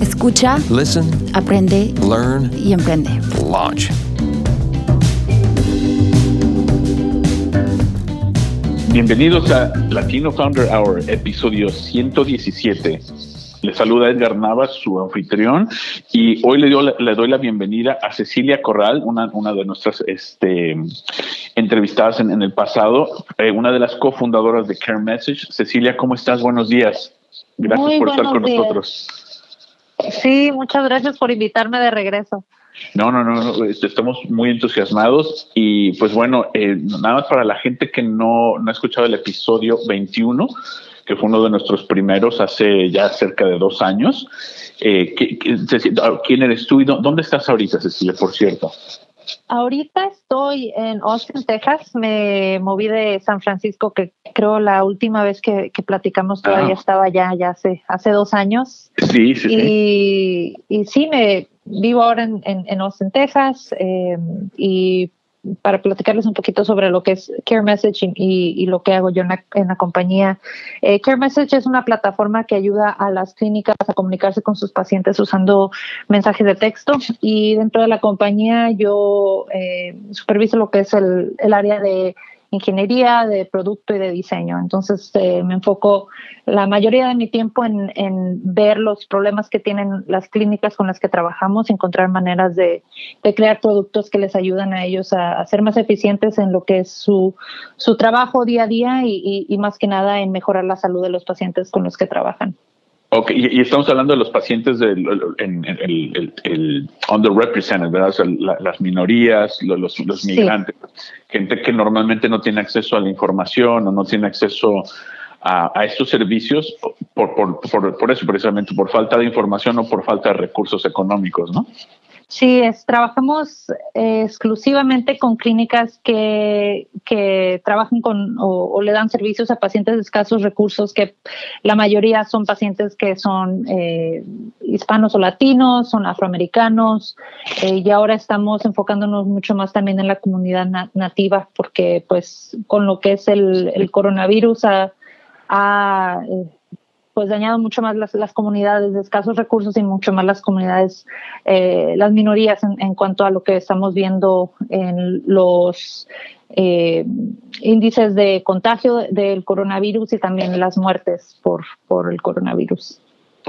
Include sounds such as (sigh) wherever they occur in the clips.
Escucha, Listen, aprende learn, y emprende. launch. Bienvenidos a Latino Founder Hour, episodio 117. Le saluda Edgar Navas, su anfitrión, y hoy le, doy, le doy la bienvenida a Cecilia Corral, una, una de nuestras este, entrevistadas en, en el pasado, eh, una de las cofundadoras de Care Message. Cecilia, ¿cómo estás? Buenos días. Gracias Muy por estar con días. nosotros. Sí, muchas gracias por invitarme de regreso. No, no, no, no, este, estamos muy entusiasmados y pues bueno, eh, nada más para la gente que no, no ha escuchado el episodio 21, que fue uno de nuestros primeros hace ya cerca de dos años. Eh, ¿qué- qué- Ceci- ah, ¿Quién eres tú y dó- dónde estás ahorita, Cecilia, por cierto? Ahorita estoy en Austin, Texas. Me moví de San Francisco, que creo la última vez que, que platicamos todavía Ah. estaba allá, ya hace, hace dos años. Sí, sí, sí. Y, y sí, me vivo ahora en, en, en Austin, Texas. eh, y para platicarles un poquito sobre lo que es Care Message y, y- lo que hago yo en la, en la compañía. Eh, Care Message es una plataforma que ayuda a las clínicas a comunicarse con sus pacientes usando mensajes de texto y dentro de la compañía yo eh, superviso lo que es el, el área de ingeniería, de producto y de diseño. Entonces eh, me enfoco la mayoría de mi tiempo en, en ver los problemas que tienen las clínicas con las que trabajamos, encontrar maneras de, de crear productos que les ayudan a ellos a, ser más eficientes en lo que es su, su trabajo día a día y- y más que nada en mejorar la salud de los pacientes con los que trabajan. Ok, y, y estamos hablando de los pacientes del en, en- el, el, el underrepresented, ¿verdad? O sea, la- las minorías, lo- los, los Sí. migrantes, gente que normalmente no tiene acceso a la información o no tiene acceso a, a estos servicios por, por, por, por eso, precisamente, por falta de información o por falta de recursos económicos, ¿no? Sí, es, trabajamos eh, exclusivamente con clínicas que, que trabajan con o, le dan servicios a pacientes de escasos recursos, que la mayoría son pacientes que son eh, hispanos o latinos, son afroamericanos, eh, y ahora estamos enfocándonos mucho más también en la comunidad na- nativa, porque pues con lo que es el, el coronavirus ha, ha, eh, pues dañado mucho más las, las comunidades de escasos recursos y mucho más las comunidades, eh, las minorías en, en cuanto a lo que estamos viendo en los eh, índices de contagio del coronavirus y también las muertes por, por el coronavirus.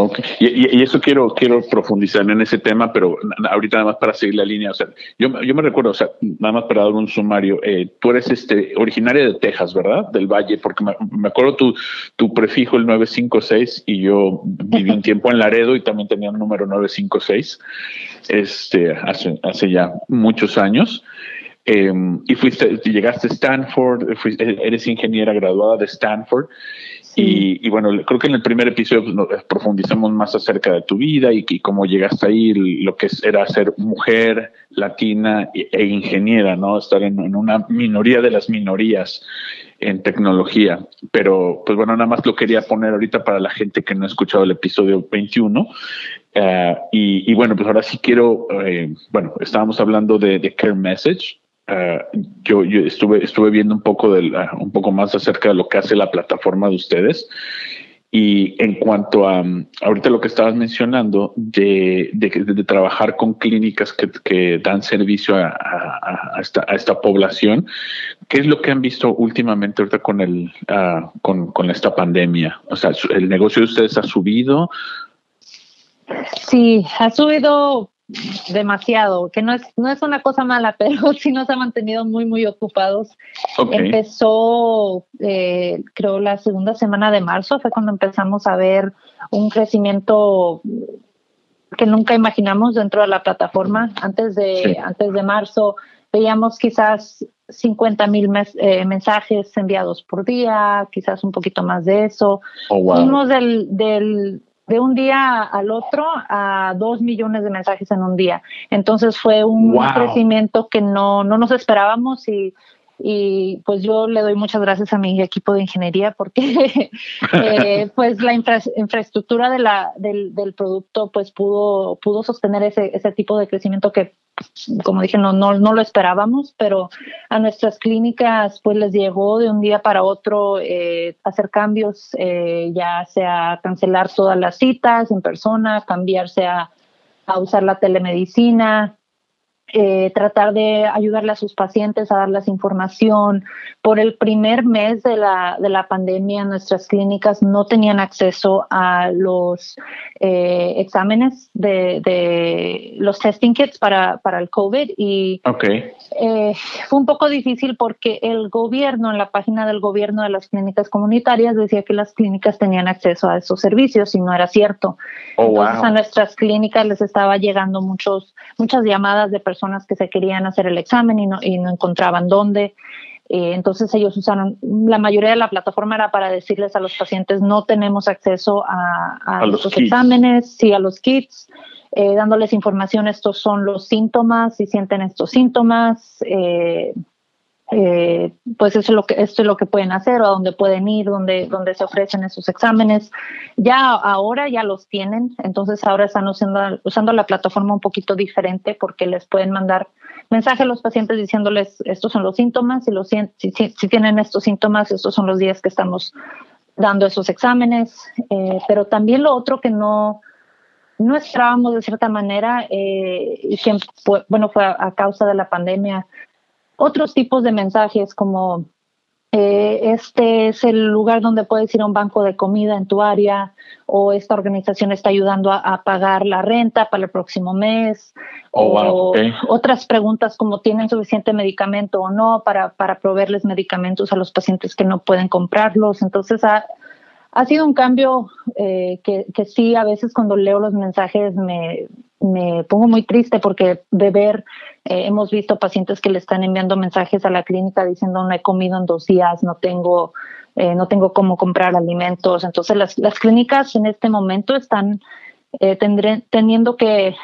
Ok, y, eso quiero, quiero profundizar en ese tema, pero ahorita nada más para seguir la línea, o sea, yo, yo me recuerdo, o sea, nada más para dar un sumario, eh, tú eres este, originaria de Texas, ¿verdad? Del Valle, porque me, acuerdo tu, tu prefijo, el 956, y yo viví un tiempo en Laredo y también tenía un número 956, este, hace, hace ya muchos años. Eh, y fuiste, llegaste a Stanford, eres ingeniera graduada de Stanford. Y, y bueno, creo que en el primer episodio pues, profundizamos más acerca de tu vida y, y cómo llegaste ahí, lo que era ser mujer latina e, e ingeniera, ¿no? Estar en, una minoría de las minorías en tecnología. Pero, pues bueno, nada más lo quería poner ahorita para la gente que no ha escuchado el episodio 21. Eh, y, y bueno, pues ahora sí quiero, eh, bueno, estábamos hablando de Care Message. Eh, yo, yo estuve, estuve viendo un poco, del, ah, un poco más acerca de lo que hace la plataforma de ustedes. Y en cuanto a um, ahorita lo que estabas mencionando de, de, trabajar con clínicas que, que dan servicio a, a- esta, a esta población, ¿qué es lo que han visto últimamente ahorita con, el, ah, con, con esta pandemia? O sea, ¿el negocio de ustedes ha subido? Sí, ha subido demasiado, que no es, no es una cosa mala, (laughs) pero sí nos ha mantenido muy, muy ocupados. Ok. Empezó, eh, creo, la segunda semana de marzo, fue cuando empezamos a ver un crecimiento que nunca imaginamos dentro de la plataforma. Antes de, Sí. antes de marzo veíamos quizás 50 mil eh, mensajes enviados por día, quizás un poquito más de eso. Oh, wow. Fuimos del, del de un día al otro a dos millones de mensajes en un día. Entonces fue un crecimiento que no, no nos esperábamos y y pues yo le doy muchas gracias a mi equipo de ingeniería porque (laughs) eh, (laughs) pues la infraestructura de la, del, del, producto pues pudo, pudo sostener ese, ese tipo de crecimiento que como dije no, no, no lo esperábamos pero a nuestras clínicas pues les llegó de un día para otro eh, hacer cambios eh, ya sea cancelar todas las citas en persona cambiarse a, a usar la telemedicina eh, tratar de ayudarle a sus pacientes a darles información. Por el primer mes de la, de la pandemia, nuestras clínicas no tenían acceso a los eh, exámenes de, de, los testing kits para, para el COVID y eh, fue un poco difícil porque el gobierno, en la página del gobierno de las clínicas comunitarias, decía que las clínicas tenían acceso a esos servicios y no era cierto. Oh, Entonces a nuestras clínicas les estaba llegando muchos, muchas llamadas de personas personas que se querían hacer el examen y no, y no encontraban dónde. Eh, entonces ellos usaron, la mayoría de la plataforma era para decirles a los pacientes no tenemos acceso a, a, los exámenes, sí a los kits, eh, dándoles información, estos son los síntomas, si sienten estos síntomas, eh, eh, pues eso es lo que esto es lo que pueden hacer o a dónde pueden ir, dónde, dónde se ofrecen esos exámenes. Ya ahora ya los tienen, entonces ahora están usando, usando la plataforma un poquito diferente porque les pueden mandar mensaje a los pacientes diciéndoles estos son los síntomas, si, los, si, si, tienen estos síntomas, estos son los días que estamos dando esos exámenes, eh, pero también lo otro que no, no esperábamos de cierta manera, eh, y que, bueno, fue a, causa de la pandemia, otros tipos de mensajes como eh, este es el lugar donde puedes ir a un banco de comida en tu área o esta organización está ayudando a, pagar la renta para el próximo mes oh, o otras preguntas como tienen suficiente medicamento o no para, para proveerles medicamentos a los pacientes que no pueden comprarlos. Entonces ha, ha sido un cambio eh, que, sí, a veces cuando leo los mensajes me, me pongo muy triste porque de ver, eh, hemos visto pacientes que le están enviando mensajes a la clínica diciendo no he comido en dos días, no tengo, eh, no tengo cómo comprar alimentos. Entonces las, las clínicas en este momento están eh, teniendo que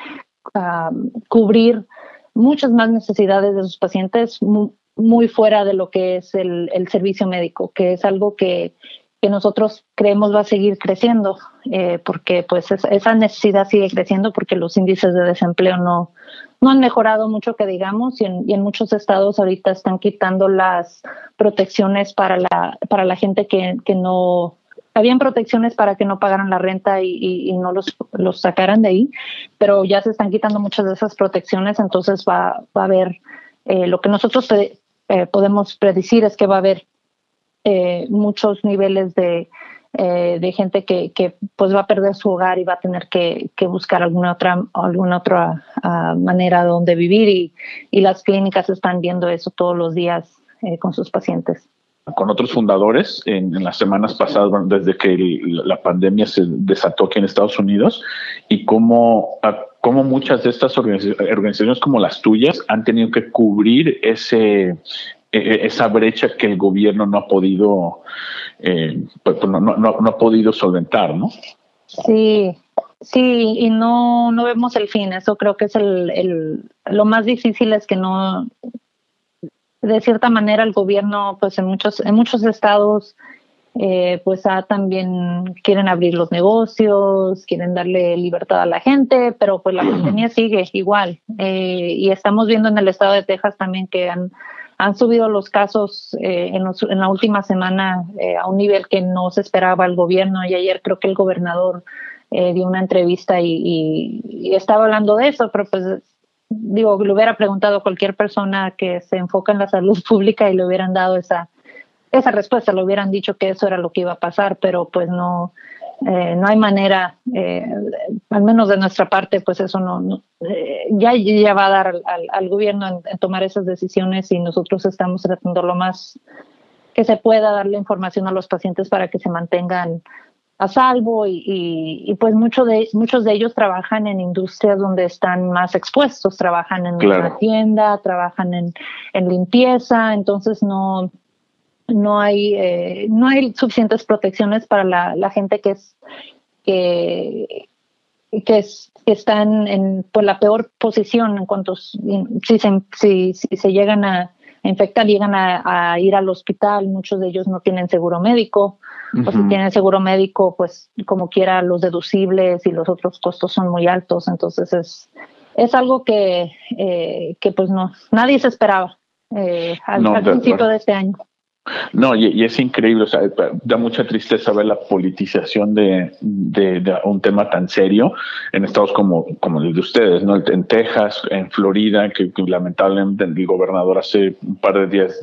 cubrir muchas más necesidades de sus pacientes muy, muy, fuera de lo que es el, el servicio médico, que es algo que, que nosotros creemos va a seguir creciendo, eh, porque pues esa necesidad sigue creciendo porque los índices de desempleo no, no han mejorado mucho que digamos y en, muchos estados ahorita están quitando las protecciones para la, para la gente que, que no habían protecciones para que no pagaran la renta y, y, no los, los sacaran de ahí, pero ya se están quitando muchas de esas protecciones, entonces va, va a haber, eh, lo que nosotros eh, podemos predecir es que va a haber eh, muchos niveles de, eh, de gente que, que, pues va a perder su hogar y va a tener que, que buscar alguna otra alguna otra uh, manera donde vivir y, y, las clínicas están viendo eso todos los días eh, con sus pacientes. Con otros fundadores en, en las semanas pasadas, desde que la pandemia se desató aquí en Estados Unidos, y cómo, cómo muchas de estas organizaciones como las tuyas han tenido que cubrir ese, esa brecha que el gobierno no ha podido eh, pues, pues, no, no, no, ha podido solventar, ¿no? Sí, sí, y no, no vemos el fin. Eso creo que es el, el, lo más difícil es que no, de cierta manera, el gobierno, pues en muchos, en muchos estados, eh, pues ah, también quieren abrir los negocios, quieren darle libertad a la gente, pero pues la (clears throat) pandemia sigue igual. Eh, y estamos viendo en el estado de Texas también que han han subido los casos eh, en, en, la última semana eh, a un nivel que no se esperaba el gobierno. Y ayer creo que el gobernador eh, dio una entrevista y, y, estaba hablando de eso, pero pues digo, le hubiera preguntado a cualquier persona que se enfoca en la salud (laughs) pública y le hubieran dado esa, esa respuesta, le hubieran dicho que eso era lo que iba a pasar, pero pues no, eh, no hay manera, eh, al menos de nuestra parte, pues eso no, eh, ya, ya va a dar al, al gobierno en, tomar esas decisiones y nosotros estamos tratando lo más que se pueda darle información a los pacientes para que se mantengan a salvo y, y, pues muchos de, muchos de ellos trabajan en industrias donde están más expuestos, trabajan en una tienda, trabajan en, en limpieza, entonces no, no hay, eh, no hay suficientes protecciones para la, la, gente que es que, que, están en pues, la peor posición en cuanto si se, si, si se llegan a infectar, llegan a, ir al hospital, muchos de ellos no tienen seguro médico, o si tienen seguro médico, pues como quiera los deducibles y los otros costos son muy altos, entonces es, es algo que, eh, que pues no, nadie se esperaba eh, al, principio de este año. No, y, es increíble, o sea, da mucha tristeza ver la politización de, de, un tema tan serio en estados como, como el de ustedes, ¿no? En Texas, en Florida, que, que lamentablemente el gobernador hace un par de días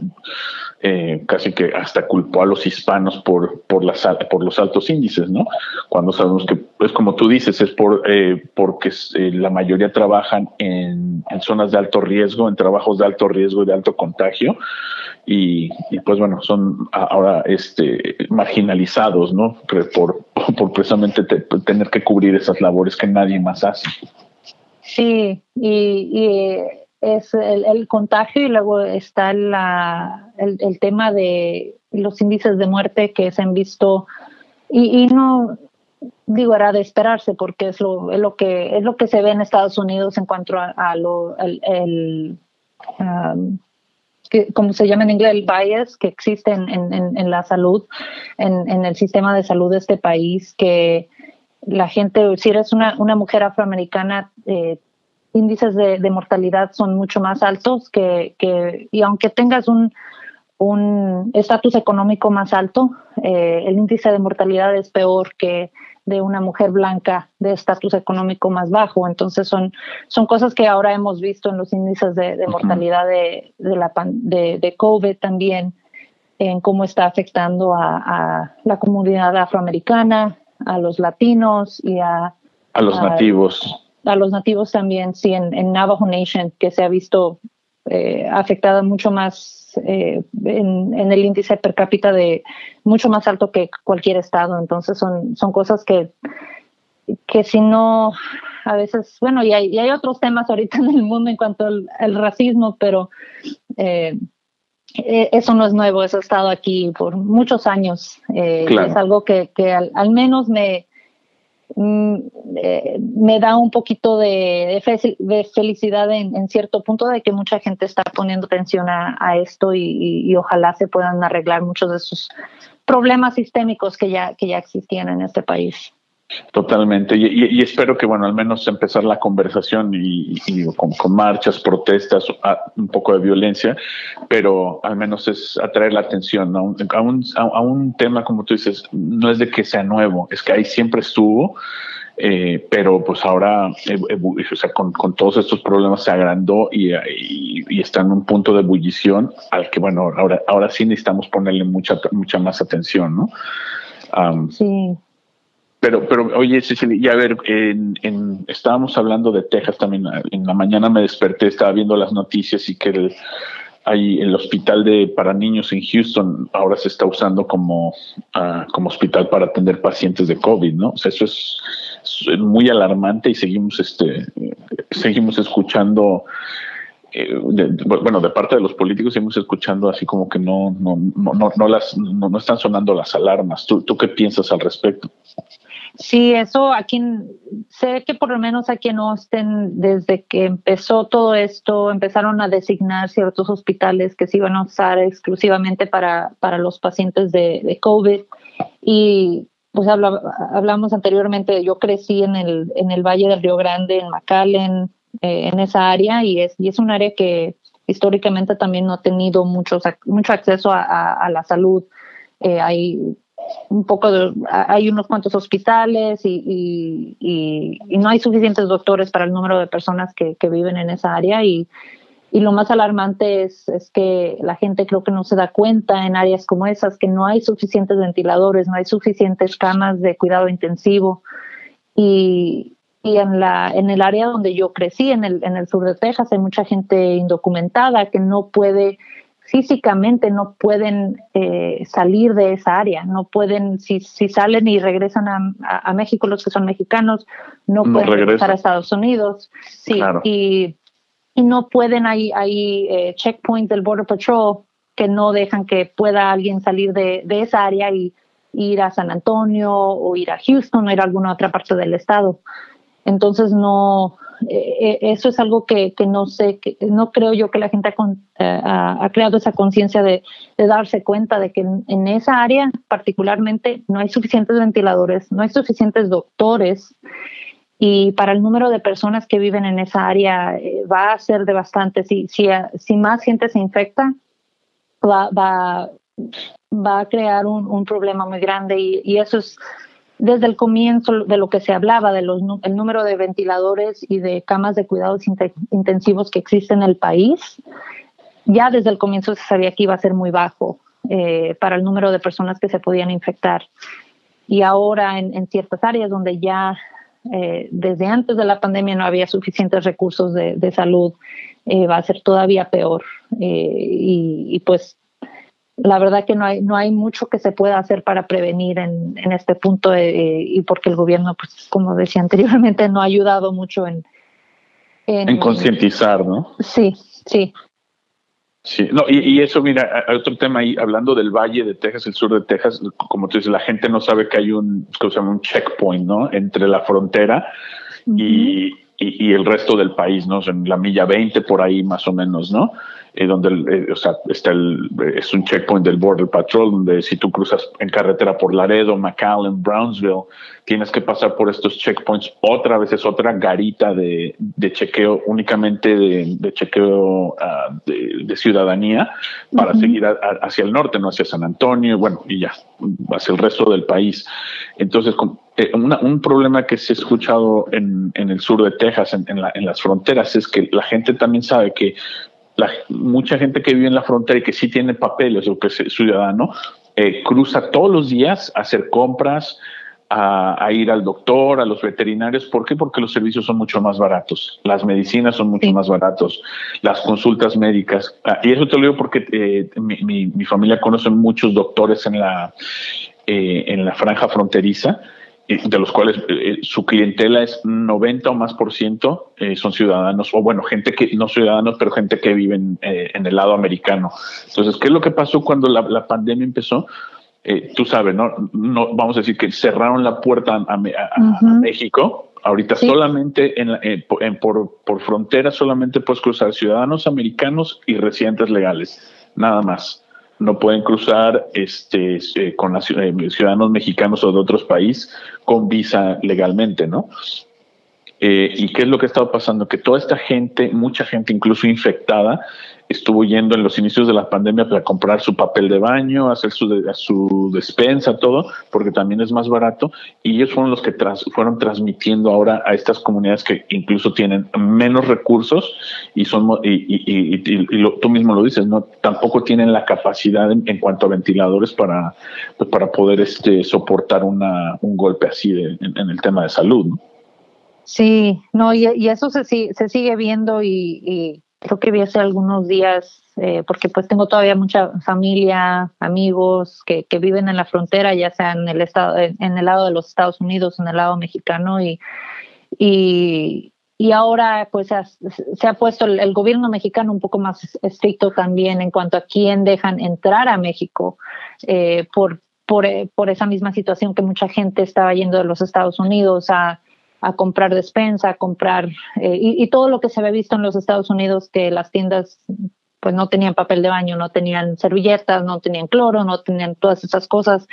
eh, casi que hasta culpó a los hispanos por, por, las, por los altos índices, ¿no? Cuando sabemos que, pues como tú dices, es por, eh, porque eh, la mayoría trabajan en, zonas de alto riesgo, en trabajos de alto riesgo y de alto contagio, y, pues bueno, son ahora este, marginalizados, ¿no? (laughs) Por, precisamente tener que cubrir esas labores que nadie más hace. Sí, y es el, contagio y luego está la, el, tema de los índices de muerte que se han visto y, no digo era de esperarse porque es lo, es lo que es lo que se ve en Estados Unidos en cuanto a, lo el, um, como se llama en inglés el bias que existe en, en, en la salud en, en, el sistema de salud de este país que la gente si eres una, una mujer afroamericana eh, índices de, mortalidad son mucho más altos que, que y aunque tengas un un estatus económico más alto, eh, el índice de mortalidad es peor que de una mujer blanca de estatus económico más bajo. Entonces son, son cosas que ahora hemos visto en los índices de, mortalidad de, de, la, de, de, COVID también, en cómo está afectando a, a, la comunidad afroamericana, a los latinos y a... A los nativos a los nativos también, sí, en, Navajo Nation, que se ha visto eh, afectada mucho más eh, en, el índice per cápita de mucho más alto que cualquier estado. Entonces son, son cosas que, que si no, a veces, bueno, y hay, y hay otros temas ahorita (laughs) en el mundo en cuanto al, racismo, pero eh, e, eso no es nuevo, eso ha estado aquí por muchos años. Es algo que, que al menos me, Mm, eh, me da un poquito de, felicidad en, cierto punto de que mucha gente está poniendo atención a, esto y, ojalá se puedan arreglar muchos de esos problemas sistémicos que ya existían en este país. Totalmente, y, espero que, bueno, al menos empezar la conversación y, con, marchas, protestas, un poco de violencia, pero al menos es atraer la atención a, un, a, un, tema, como tú dices, no es de que sea nuevo, es que ahí siempre estuvo, eh, pero pues ahora, o sea, con, todos estos problemas se agrandó y, está en un punto de ebullición al que, bueno, ahora, ahora sí necesitamos ponerle mucha, mucha más atención, ¿no? sí. Pero, pero oye, Cecilia, ya a ver, en, estábamos hablando de Texas también. En la mañana me desperté, estaba viendo las noticias y que el, hay el hospital de para niños en Houston ahora se está usando como, ah, como hospital para atender pacientes de COVID, ¿no? O sea, eso es, muy alarmante y seguimos, este, seguimos escuchando. Eh, bueno, de parte de los políticos seguimos escuchando así como que no, no, no, no, las, no, no están sonando las alarmas. ¿Tú, ¿Tú qué piensas al respecto? Sí, eso aquí, sé que por lo menos aquí en Austin, desde que empezó todo esto, empezaron a designar ciertos hospitales que se iban a usar exclusivamente para, para los pacientes de, COVID. Y pues hablamos anteriormente, yo crecí en el, en el Valle del Río Grande, en McAllen, eh, en esa área, y es, y es un área que históricamente también no ha tenido mucho, mucho acceso a, a, la salud. Eh, hay un poco hay unos cuantos hospitales y, y, no hay suficientes doctores para el número de personas que, que viven en esa área y, lo más alarmante es, es, que la gente creo que no se da cuenta en áreas como esas que no hay suficientes ventiladores, no hay suficientes camas de cuidado intensivo. Y, y en, la, en el área donde yo crecí, en el, en el sur de Texas, hay mucha gente indocumentada que no puede físicamente no pueden eh, salir de esa área, no pueden, si, si salen y regresan a, México los que son mexicanos, no, pueden regresar a Estados Unidos, sí, y, y, no pueden, hay, hay eh, checkpoints del Border Patrol que no dejan que pueda alguien salir de, de esa área y ir a San Antonio o ir a Houston o ir a alguna otra parte del estado. Entonces no, eh, eh, eso es algo que, no sé, que no creo yo que la gente ha, creado esa conciencia de, darse cuenta de que en, esa área particularmente no hay suficientes ventiladores, no hay suficientes doctores y para el número de personas que viven en esa área eh, va a ser devastante. Si, si, si más gente se infecta, va, va, va a crear un, problema muy grande y eso es desde el comienzo de lo que se hablaba, de los, el número de ventiladores y de camas de cuidados intensivos que existen en el país, ya desde el comienzo se sabía que iba a ser muy bajo eh, para el número de personas que se podían infectar. Y ahora en, ciertas áreas donde ya eh, desde antes de la pandemia no había suficientes recursos de, salud, eh, va a ser todavía peor. Y, pues la verdad que no hay, no hay mucho que se pueda hacer para prevenir en, en este punto eh, y porque el gobierno, pues como decía anteriormente, no ha ayudado mucho en... En, concientizar, ¿no? Sí, sí. Sí, no, y, y, eso, mira, hay otro tema ahí, hablando del valle de Texas, el sur de Texas, como tú dices, la gente no sabe que hay un, que se llama un checkpoint, ¿no? Entre la frontera y, y, el resto del país, ¿no? en la milla 20 por ahí más o menos, ¿no? Eh, donde eh, o sea, está el, es un checkpoint del Border Patrol, donde si tú cruzas en carretera por Laredo, McAllen, Brownsville, tienes que pasar por estos checkpoints. Otra vez es otra garita de, de chequeo, únicamente de, de chequeo uh, de, ciudadanía, para seguir hacia el norte, no hacia San Antonio, bueno, y ya, hacia el resto del país. Entonces, eh, un problema que se ha escuchado en, en el sur de Texas, en, en, la, en, las fronteras, es que la gente también sabe que la, mucha gente que vive en la frontera y que sí tiene papeles o que es ciudadano, eh, cruza todos los días a hacer compras, a, ir al doctor, a los veterinarios. ¿Por qué? Porque los servicios son mucho más baratos, las medicinas son mucho más baratos, las consultas médicas. Ah, y eso te lo digo porque eh, mi, mi, familia conoce muchos doctores en la, eh, en la franja fronteriza de los cuales eh, su clientela es 90 o más por ciento eh, son ciudadanos, o bueno, gente que no ciudadanos, pero gente que vive en, eh, el lado americano. Entonces, ¿qué es lo que pasó cuando la, pandemia empezó? tú sabes, ¿no? ¿no? Vamos a decir que cerraron la puerta a, México. Ahorita solamente en, por, por frontera solamente puedes cruzar ciudadanos americanos y residentes legales, nada más no pueden cruzar este, eh, con eh, ciudadanos mexicanos o de otros países con visa legalmente, ¿no? Eh, ¿Y qué es lo que ha estado pasando? Que toda esta gente, mucha gente incluso infectada, estuvo yendo en los inicios de la pandemia para comprar su papel de baño, hacer su, su despensa, todo, porque también es más barato. Y ellos fueron los que fueron transmitiendo ahora a estas comunidades que incluso tienen menos recursos y son y, tú mismo lo dices, no tampoco tienen la capacidad en, cuanto a ventiladores para, pues, para poder este, soportar una, un golpe así de, en, el tema de salud. ¿no? Sí, no, y, eso se, se sigue viendo y, creo que vi hace algunos días, eh, porque pues tengo todavía mucha familia, amigos que, que viven en la frontera, ya sea en el, estado, en, el lado de los Estados Unidos, en el lado mexicano, y, y, y ahora pues se ha, puesto el, gobierno mexicano un poco más estricto también en cuanto a quién dejan entrar a México eh, por, por, por esa misma situación que mucha gente estaba yendo de los Estados Unidos a a comprar despensa, a comprar, eh, y, todo lo que se había visto en los Estados Unidos, que las tiendas pues no tenían papel de baño, no tenían servilletas, no tenían cloro, no tenían todas esas cosas.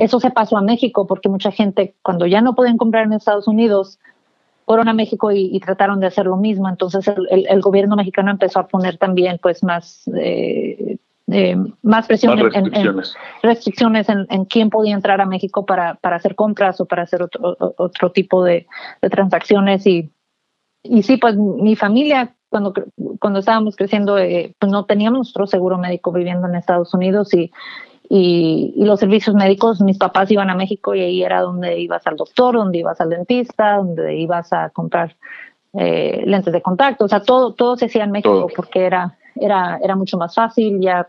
Eso se pasó a México porque mucha gente cuando ya no podían comprar en Estados Unidos, fueron a México y, trataron de hacer lo mismo. Entonces el, el, gobierno mexicano empezó a poner también pues más eh, eh, más presión restricciones. en, restricciones. en, quién podía entrar a México para, para hacer compras o para hacer otro, otro tipo de, transacciones. Y, y sí, pues mi familia cuando, cuando estábamos creciendo, eh, pues no teníamos nuestro seguro médico viviendo en Estados Unidos y, y, los servicios médicos, mis papás iban a México y ahí era donde ibas al doctor, donde ibas al dentista, donde ibas a comprar eh, lentes de contacto, o sea, todo, todo se hacía en México porque era, era, era mucho más fácil, ya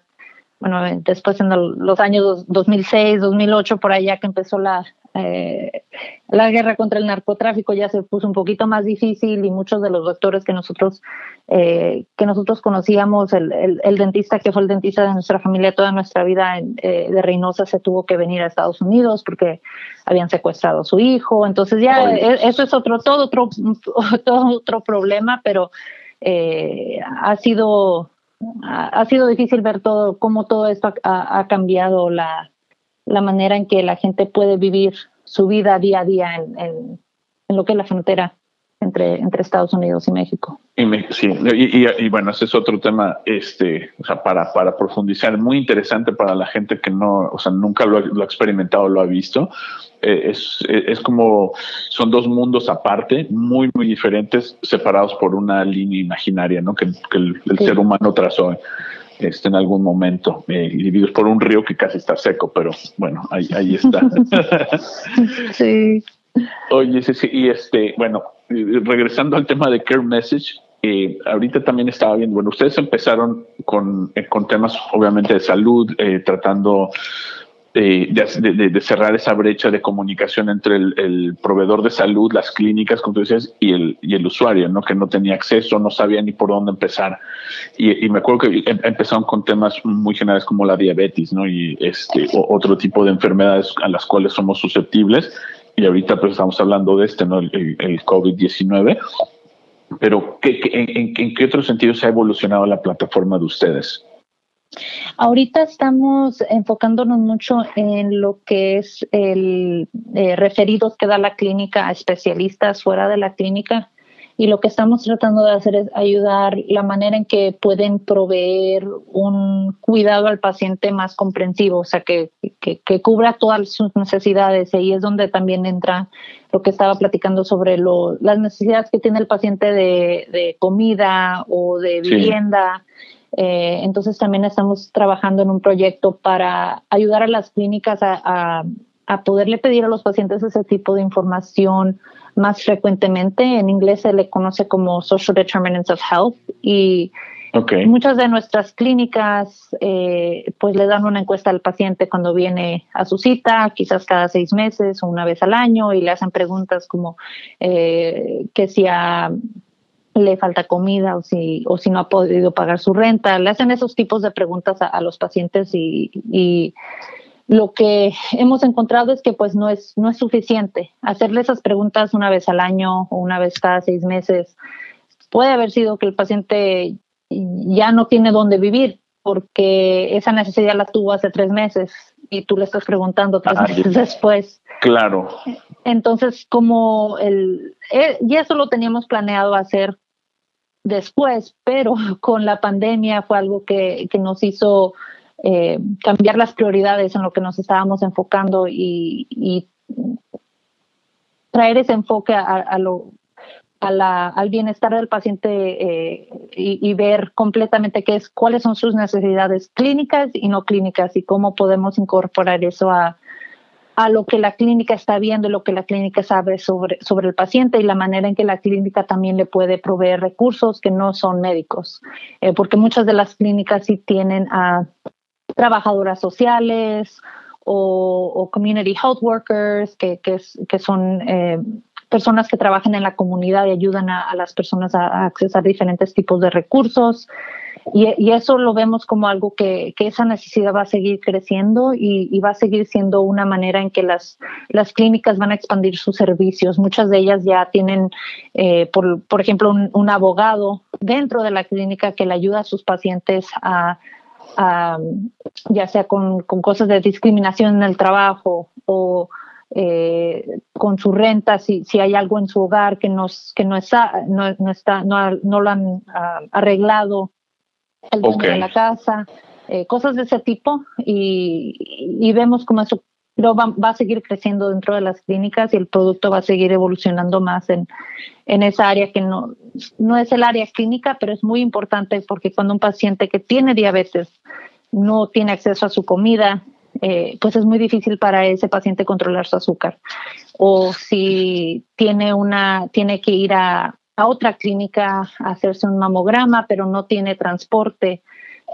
bueno, después en los años 2006, 2008, por allá que empezó la, eh, la guerra contra el narcotráfico ya se puso un poquito más difícil y muchos de los doctores que nosotros eh, que nosotros conocíamos, el, el, dentista que fue el dentista de nuestra familia toda nuestra vida eh, de Reynosa se tuvo que venir a Estados Unidos porque habían secuestrado a su hijo, entonces ya e, eso es otro todo otro (laughs) todo otro problema, pero ha sido ha, sido difícil ver todo cómo todo esto ha cambiado la la manera en que la gente puede vivir su vida día a día en, en, en lo que es la frontera entre, entre Estados Unidos y México. Y, sí, y, bueno, ese es otro tema, este, o sea, para, para profundizar, muy interesante para la gente que no, o sea, nunca lo, ha experimentado, lo ha visto. Eh, es, es, como, son dos mundos aparte, muy, muy diferentes, separados por una línea imaginaria, ¿no? Que, el, ser humano trazó este, en algún momento, eh, divididos por un río que casi está seco, pero bueno, ahí, ahí está. (laughs) sí. Oye, sí, sí, y este, bueno, regresando al tema de Care Message, eh, ahorita también estaba viendo, bueno, ustedes empezaron con, eh, con temas obviamente de salud, eh, tratando de, cerrar esa brecha de comunicación entre el, proveedor de salud, las clínicas, como tú dices, y el, y el usuario, ¿no? que no tenía acceso, no sabía ni por dónde empezar. Y, me acuerdo que em, empezaron con temas muy generales como la diabetes ¿no? y este, otro tipo de enfermedades a las cuales somos susceptibles. Y ahorita pues estamos hablando de este, ¿no? el, el COVID-19. Pero ¿qué, en, en qué otro sentido se ha evolucionado la plataforma de ustedes? Ahorita estamos enfocándonos mucho en lo que es el eh, referidos que da la clínica a especialistas fuera de la clínica y lo que estamos tratando de hacer es ayudar la manera en que pueden proveer un cuidado al paciente más comprensivo, o sea, que, que, cubra todas sus necesidades. Y ahí es donde también entra lo que estaba platicando sobre lo, las necesidades que tiene el paciente de, comida o de vivienda. Eh, entonces también estamos trabajando en un proyecto para ayudar a las clínicas a, poderle pedir a los pacientes ese tipo de información más frecuentemente. En inglés se le conoce como Social Determinants of Health y muchas de nuestras clínicas eh, pues le dan una encuesta al paciente cuando viene a su cita, quizás cada seis meses o una vez al año y le hacen preguntas como eh, que si ha le falta comida o si, o si no ha podido pagar su renta. Le hacen esos tipos de preguntas a, los pacientes y, y, lo que hemos encontrado es que pues no es, no es suficiente. Hacerle esas preguntas una vez al año o una vez cada seis meses puede haber sido que el paciente ya no tiene dónde vivir porque esa necesidad la tuvo hace tres meses y tú le estás preguntando tres meses después. Claro. Entonces, como el, eh, y eso lo teníamos planeado hacer después, pero (laughs) con la pandemia fue algo que, que nos hizo eh, cambiar las prioridades en lo que nos estábamos enfocando y, traer ese enfoque a, lo, a la, al bienestar del paciente eh, y, ver completamente qué es, cuáles son sus necesidades clínicas y no clínicas y cómo podemos incorporar eso a, lo que la clínica está viendo, lo que la clínica sabe sobre, sobre el paciente y la manera en que la clínica también le puede proveer recursos que no son médicos, eh, porque muchas de las clínicas sí tienen a trabajadoras sociales o, community health workers, que, que, que son eh, personas que trabajan en la comunidad y ayudan a, las personas a, a accesar diferentes tipos de recursos. Y, eso lo vemos como algo que, esa necesidad va a seguir creciendo y, va a seguir siendo una manera en que las, las clínicas van a expandir sus servicios. Muchas de ellas ya tienen, eh, por, por ejemplo, un, abogado dentro de la clínica que le ayuda a sus pacientes a, ya sea con, cosas de discriminación en el trabajo o eh, con su renta, si, si hay algo en su hogar que, nos, que no, está, no, está, no, lo han arreglado el dueño de la casa, eh, cosas de ese tipo y, vemos cómo eso va, va, a seguir creciendo dentro de las clínicas y el producto va a seguir evolucionando más en, en esa área que no, no es el área clínica, pero es muy importante porque cuando un paciente que tiene diabetes no tiene acceso a su comida, eh, pues es muy difícil para ese paciente controlar su azúcar. O si tiene una, tiene que ir a, a otra clínica a hacerse un mamograma, pero no tiene transporte.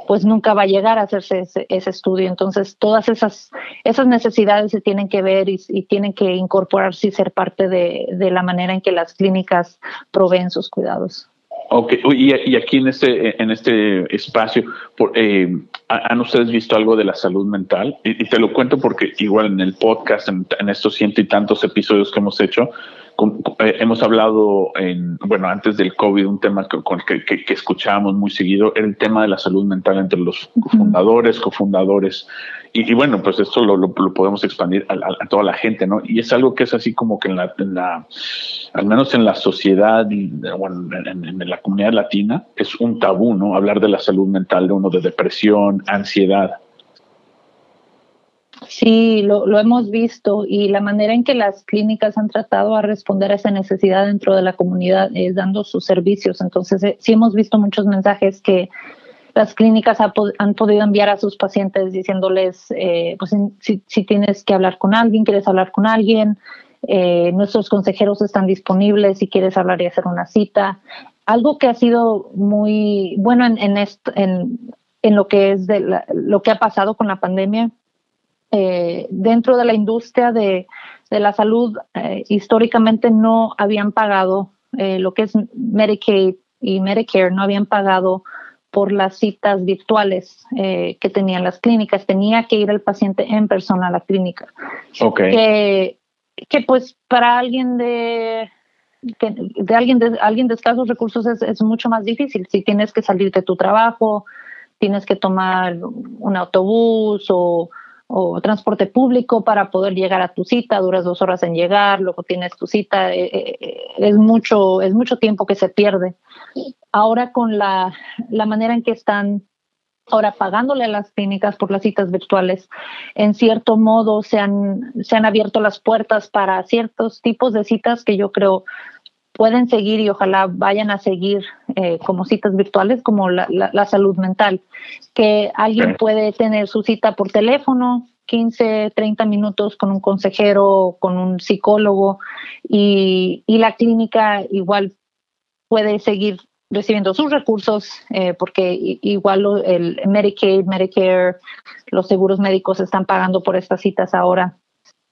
Pues nunca va a llegar a hacerse ese, estudio. Entonces, todas esas, esas necesidades se tienen que ver y, tienen que incorporarse y ser parte de, de, la manera en que las clínicas proveen sus cuidados. Ok, y, aquí en este, en este espacio, eh, ¿han ustedes visto algo de la salud mental? Y, te lo cuento porque igual en el podcast, en, estos ciento y tantos episodios que hemos hecho, hemos hablado en, bueno, antes del COVID, un tema que, que, que, escuchábamos muy seguido era el tema de la salud mental entre los fundadores, cofundadores. Y, bueno, pues esto lo, lo, podemos expandir a, toda la gente, ¿no? Y es algo que es así como que en la, en la al menos en la sociedad, bueno, en, en, la comunidad latina, es un tabú, ¿no? Hablar de la salud mental de uno, de depresión, ansiedad. Sí, lo, hemos visto y la manera en que las clínicas han tratado a responder a esa necesidad dentro de la comunidad es dando sus servicios. Entonces, eh, sí hemos visto muchos mensajes que las clínicas han podido enviar a sus pacientes diciéndoles, eh, pues si, tienes que hablar con alguien, quieres hablar con alguien, eh, nuestros consejeros están disponibles si quieres hablar y hacer una cita. Algo que ha sido muy bueno en, en, en, lo que es de lo que ha pasado con la pandemia eh, dentro de la industria de, la salud eh, históricamente no habían pagado eh, lo que es Medicaid y Medicare, no habían pagado por las citas virtuales que tenían las clínicas. Tenía que ir el paciente en persona a la clínica. Okay. Que, pues para alguien de, de, alguien de alguien de escasos recursos es, es mucho más difícil. Si tienes que salir de tu trabajo, tienes que tomar un autobús o o transporte público para poder llegar a tu cita, duras dos horas en llegar, luego tienes tu cita, eh, eh, es, mucho, es mucho tiempo que se pierde. Ahora con la, la manera en que están ahora pagándole a las clínicas por las citas virtuales, en cierto modo se han, se han abierto las puertas para ciertos tipos de citas que yo creo pueden seguir y ojalá vayan a seguir eh, como citas virtuales, como la, la, salud mental, que alguien puede tener su cita por teléfono, 15, 30 minutos con un consejero, con un psicólogo y, y la clínica igual puede seguir recibiendo sus recursos, eh, porque igual el Medicaid, Medicare, los seguros médicos están pagando por estas citas ahora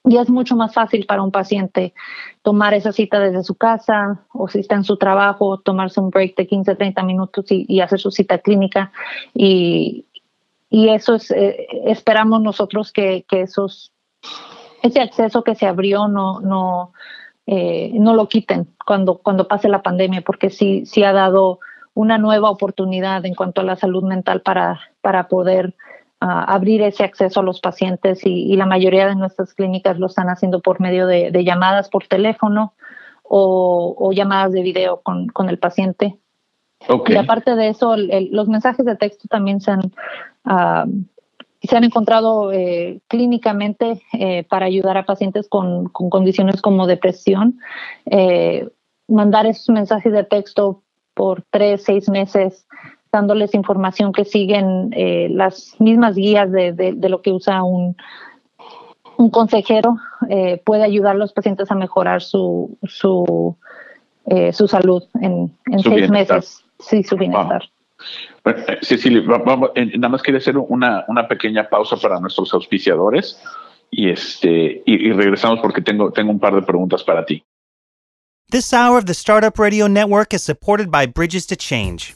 y es mucho más fácil para un paciente tomar esa cita desde su casa o si está en su trabajo, tomarse un break de 15, 30 minutos y, hacer su cita clínica. Y, y eso es, eh, esperamos nosotros que, que, esos, ese acceso que se abrió no, no, eh, no lo quiten cuando, cuando pase la pandemia, porque sí, sí ha dado una nueva oportunidad en cuanto a la salud mental para, para poder abrir ese acceso a los pacientes y, la mayoría de nuestras clínicas lo están haciendo por medio de, llamadas por teléfono o, llamadas de video con, el paciente. Y aparte de eso, los mensajes de texto también se han, se han encontrado eh, clínicamente eh, para ayudar a pacientes con, condiciones como depresión. Eh, mandar esos mensajes de texto por tres, seis meses dándoles información que siguen eh, las mismas guías de, de, lo que usa un, un consejero, eh, puede ayudar a los pacientes a mejorar su, su, eh, su salud en, en seis meses. Sí, su bienestar. Cecilia, vamos, nada más quería hacer una, una pequeña pausa para nuestros auspiciadores y, este, y, y regresamos porque tengo, tengo un par de preguntas para ti. This hour of the Startup Radio Network is supported by Bridges to Change.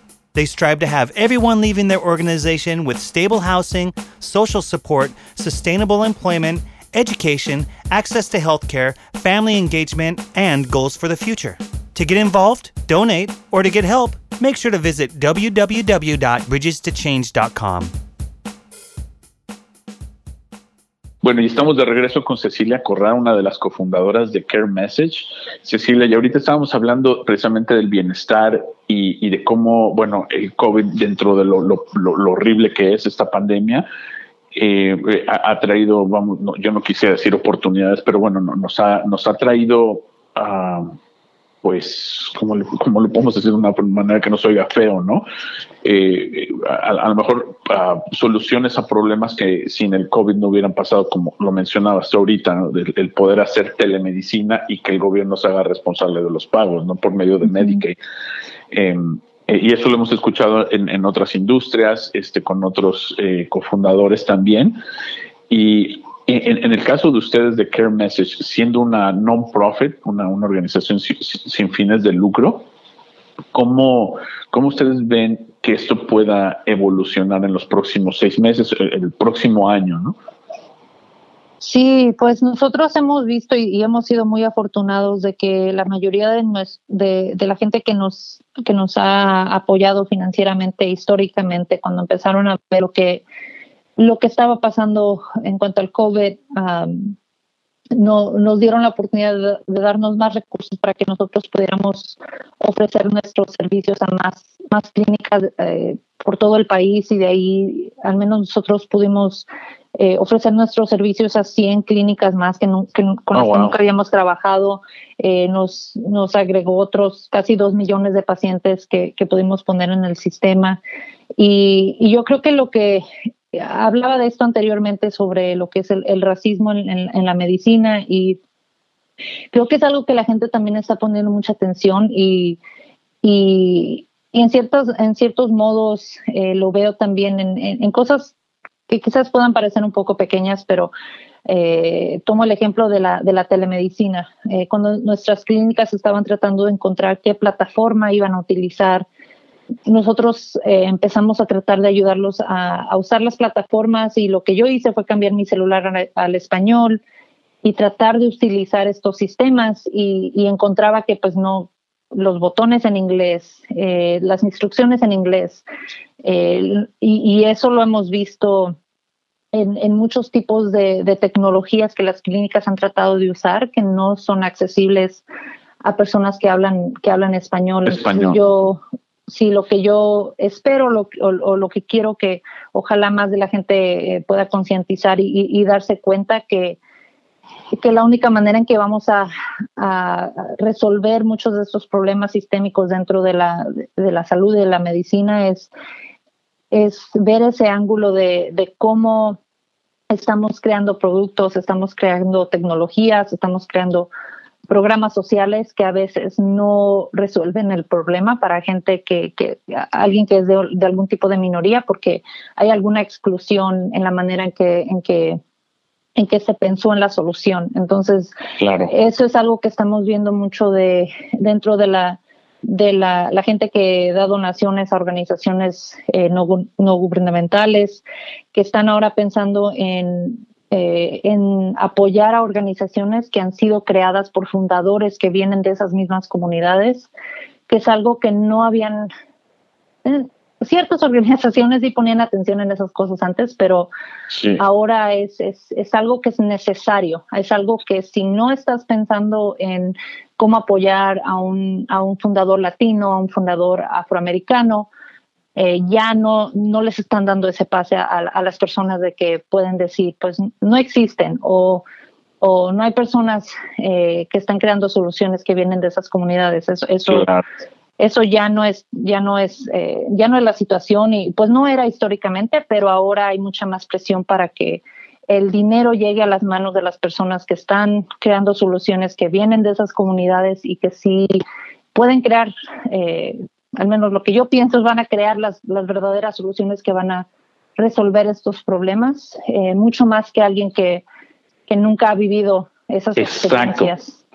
They strive to have everyone leaving their organization with stable housing, social support, sustainable employment, education, access to healthcare, family engagement, and goals for the future. To get involved, donate, or to get help, make sure to visit www.bridgestochange.com. Bueno, y estamos de regreso con Cecilia Corral, una de las cofundadoras de Care Message. Cecilia, y ahorita estábamos hablando precisamente del bienestar y, de cómo, bueno, el COVID dentro de lo, horrible que es esta pandemia, eh, ha, traído, vamos, yo no quisiera decir oportunidades, pero bueno, nos, ha, nos ha traído, uh, pues, ¿cómo le, ¿cómo le podemos decir de una manera que no se oiga feo, no? Eh, a, lo mejor soluciones a problemas que sin el COVID no hubieran pasado, como lo mencionabas ahorita, ¿no? el, poder hacer telemedicina y que el gobierno se haga responsable de los pagos, ¿no? Por medio de Medicaid. Em, eh, y eso lo hemos escuchado en, otras industrias, este, con otros eh, cofundadores también. Y en, el caso de ustedes de Care Message, siendo una non-profit, una, una, organización sin, fines de lucro, ¿cómo, ¿cómo ustedes ven que esto pueda evolucionar en los próximos seis meses, el, el próximo año? ¿no? Sí, pues nosotros hemos visto y, hemos sido muy afortunados de que la mayoría de, de, de, la gente que nos, que nos ha apoyado financieramente históricamente cuando empezaron a ver lo que, lo que estaba pasando en cuanto al COVID, no, nos dieron la oportunidad de, darnos más recursos para que nosotros pudiéramos ofrecer nuestros servicios a más, más clínicas eh, por todo el país y de ahí al menos nosotros pudimos eh, ofrecer nuestros servicios a 100 clínicas más que, con oh, las que nunca habíamos trabajado. Eh, nos, nos agregó otros casi dos millones de pacientes que, que pudimos poner en el sistema. Y, y, yo creo que lo que hablaba de esto anteriormente sobre lo que es el, racismo en, la medicina y creo que es algo que la gente también está poniendo mucha atención y, y, en, ciertos, en ciertos modos eh, lo veo también en, en, cosas que quizás puedan parecer un poco pequeñas, pero eh, tomo el ejemplo de la, de la telemedicina. Eh, cuando nuestras clínicas estaban tratando de encontrar qué plataforma iban a utilizar, nosotros eh, empezamos a tratar de ayudarlos a, usar las plataformas y lo que yo hice fue cambiar mi celular al, español y tratar de utilizar estos sistemas y, encontraba que pues no los botones en inglés, las instrucciones en inglés y, y, eso lo hemos visto en, muchos tipos de, tecnologías que las clínicas han tratado de usar que no son accesibles a personas que hablan que hablan español. Yo sí lo que yo espero lo, o, lo que quiero que ojalá más de la gente eh, pueda concientizar y, darse cuenta que que la única manera en que vamos a, resolver muchos de estos problemas sistémicos dentro de la, de la salud y de la medicina es es ver ese ángulo de, de cómo estamos creando productos, estamos creando tecnologías, estamos creando programas sociales que a veces no resuelven el problema para gente que, que alguien que es de, de, algún tipo de minoría, porque hay alguna exclusión en la manera en que, en que, en que se pensó en la solución. Entonces, claro. eso es algo que estamos viendo mucho de dentro de la de la, gente que da donaciones a organizaciones eh, no, gubernamentales, que están ahora pensando en, eh, en apoyar a organizaciones que han sido creadas por fundadores que vienen de esas mismas comunidades, que es algo que no habían... Eh, ciertas organizaciones sí ponían atención en esas cosas antes, pero ahora es, es, es, algo que es necesario, es algo que si no estás pensando en cómo apoyar a un, a un fundador latino, a un fundador afroamericano, eh, ya no, no les están dando ese pase a, las personas de que pueden decir, pues no existen o, o no hay personas eh, que están creando soluciones que vienen de esas comunidades. Eso, eso, eso ya no es, ya no es, eh, ya no es la situación y pues no era históricamente, pero ahora hay mucha más presión para que el dinero llegue a las manos de las personas que están creando soluciones que vienen de esas comunidades y que sí pueden crear, eh, al menos lo que yo pienso, van a crear las, las verdaderas soluciones que van a resolver estos problemas, eh, mucho más que alguien que, que nunca ha vivido esas experiencias.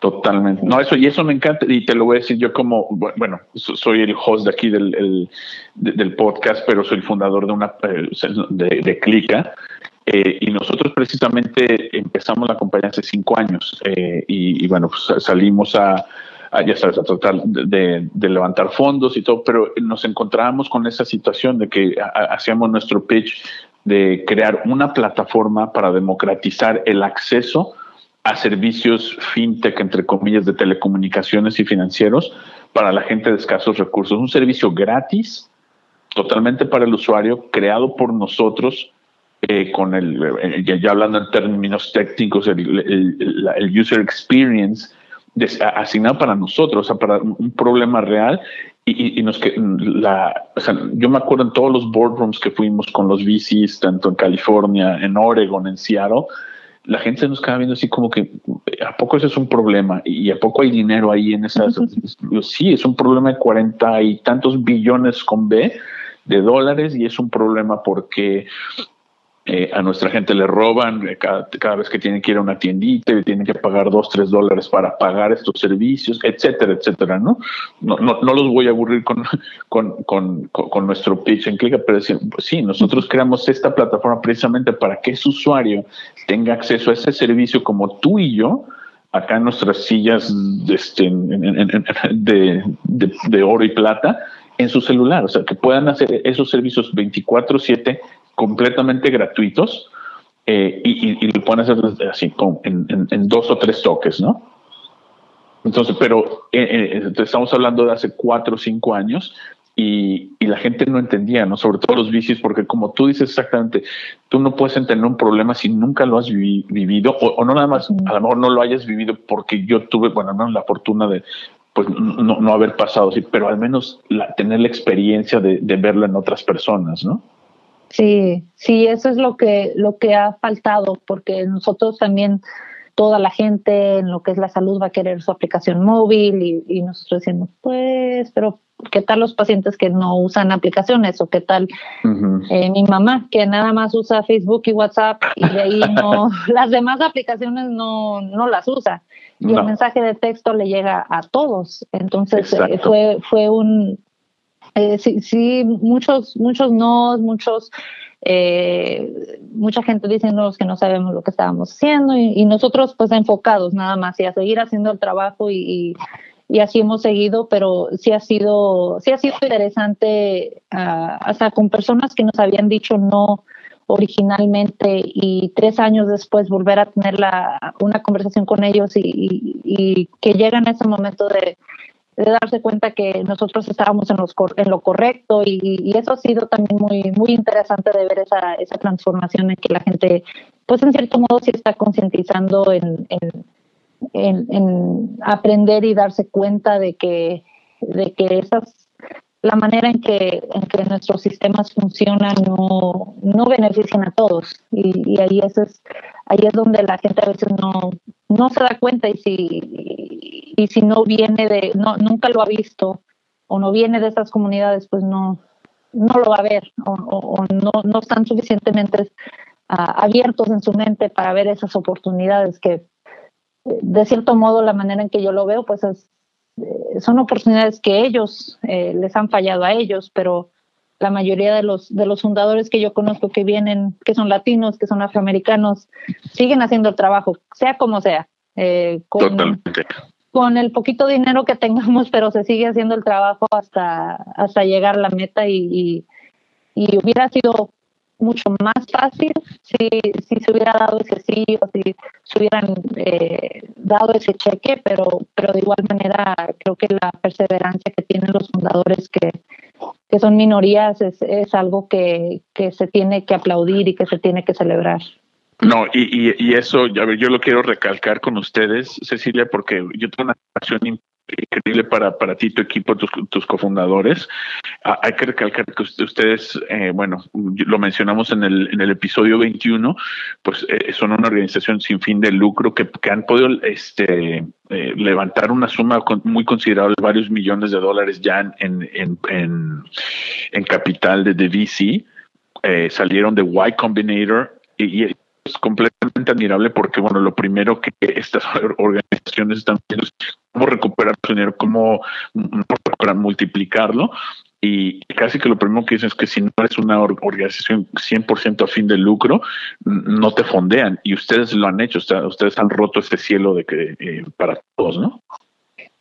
Totalmente. No, eso, y eso me encanta, y te lo voy a decir yo como, bueno, soy el host de aquí del, del podcast, pero soy el fundador de una eh, de, de Clica, eh, y nosotros precisamente empezamos la compañía hace cinco años eh, y, bueno, pues salimos a, ya sabes, a tratar de, levantar fondos y todo, pero nos encontrábamos con esa situación de que hacíamos nuestro pitch de crear una plataforma para democratizar el acceso a servicios fintech, entre comillas, de telecomunicaciones y financieros para la gente de escasos recursos. Un servicio gratis, totalmente para el usuario, creado por nosotros eh, con el, eh, ya, hablando en términos técnicos, el, user experience asignado para nosotros, o sea, para un problema real. Y, y, nos que la, o sea, yo me acuerdo en todos los boardrooms que fuimos con los VCs, tanto en California, en Oregon, en Seattle, la gente nos queda viendo así como que a poco ese es un problema y a poco hay dinero ahí en esas. (laughs) sí, es un problema de cuarenta y tantos billones con B de dólares y es un problema porque eh, a nuestra gente le roban eh, cada, vez que tienen que ir a una tiendita y tienen que pagar dos, tres dólares para pagar estos servicios, etcétera, etcétera, ¿no? No, no, no los voy a aburrir con, (laughs) con, con, con nuestro pitch en Click, pero pues sí, nosotros creamos esta plataforma precisamente para que ese usuario tenga acceso a ese servicio como tú y yo, acá en nuestras sillas de, este, (laughs) de, de, de oro y plata, en su celular, o sea, que puedan hacer esos servicios 24/7 completamente gratuitos eh, y, lo pueden hacer así, en, dos o tres toques, ¿no? Entonces, pero eh, eh, estamos hablando de hace cuatro o cinco años y, la gente no entendía, ¿no? Sobre todo los vicios, porque como tú dices exactamente, tú no puedes entender un problema si nunca lo has vivido o, no nada más, a lo mejor no lo hayas vivido porque yo tuve, bueno, no la fortuna de pues no, no haber pasado así, pero al menos la, tener la experiencia de, de verlo en otras personas, ¿no? Sí, sí, eso es lo que, lo que ha faltado, porque nosotros también, toda la gente en lo que es la salud va a querer su aplicación móvil y, nosotros decimos, pues, pero ¿qué tal los pacientes que no usan aplicaciones? ¿O qué tal eh, mi mamá que nada más usa Facebook y WhatsApp y de ahí no, (laughs) las demás aplicaciones no, no las usa? Y el mensaje de texto le llega a todos. Entonces eh, fue, fue un, eh, sí, sí, muchos, muchos no, muchos, eh, mucha gente diciéndonos que no sabemos lo que estábamos haciendo y, nosotros pues enfocados nada más y a seguir haciendo el trabajo y, y, así hemos seguido, pero sí ha sido, sí ha sido interesante uh, hasta con personas que nos habían dicho no originalmente y tres años después volver a tener la, una conversación con ellos y, y que llegan a ese momento de de darse cuenta que nosotros estábamos en, los, en lo correcto y, eso ha sido también muy, muy interesante de ver esa, esa transformación en que la gente, pues en cierto modo sí está concientizando en, en, en, aprender y darse cuenta de que, de que esas, la manera en que, en que nuestros sistemas funcionan no, no benefician a todos. Y, y ahí, es, ahí es donde la gente a veces no, no se da cuenta y si, y si no viene de, no, nunca lo ha visto o no viene de esas comunidades, pues no, no lo va a ver o, no, no están suficientemente ah, abiertos en su mente para ver esas oportunidades que de cierto modo la manera en que yo lo veo, pues es, son oportunidades que ellos eh, les han fallado a ellos, pero la mayoría de los, de los fundadores que yo conozco que vienen, que son latinos, que son afroamericanos, siguen haciendo el trabajo, sea como sea. Eh, con, con el poquito dinero que tengamos, pero se sigue haciendo el trabajo hasta, hasta llegar a la meta y, y, hubiera sido mucho más fácil si, si se hubiera dado ese sí o si se hubieran eh, dado ese cheque, pero, pero de igual manera creo que la perseverancia que tienen los fundadores que, que son minorías es, es algo que, que, se tiene que aplaudir y que se tiene que celebrar. No, y, y, eso, a ver, yo lo quiero recalcar con ustedes, Cecilia, porque yo tengo una pasión increíble para, para ti, tu equipo, tus, tus cofundadores. Ah, hay que recalcar que ustedes, eh, bueno, lo mencionamos en el, en el episodio 21, pues eh, son una organización sin fin de lucro que, que han podido este, eh, levantar una suma muy considerable, varios millones de dólares ya en, en, en, capital de, de VC. salieron de Y Combinator y, y es completamente admirable porque, bueno, lo primero que estas (laughs) organizaciones están haciendo es cómo recuperar su dinero, cómo multiplicarlo. Y casi que lo primero que dicen es que si no eres una organización 100% a fin de lucro, no te fondean. Y ustedes lo han hecho, ustedes han roto ese cielo de que eh, para todos, ¿no?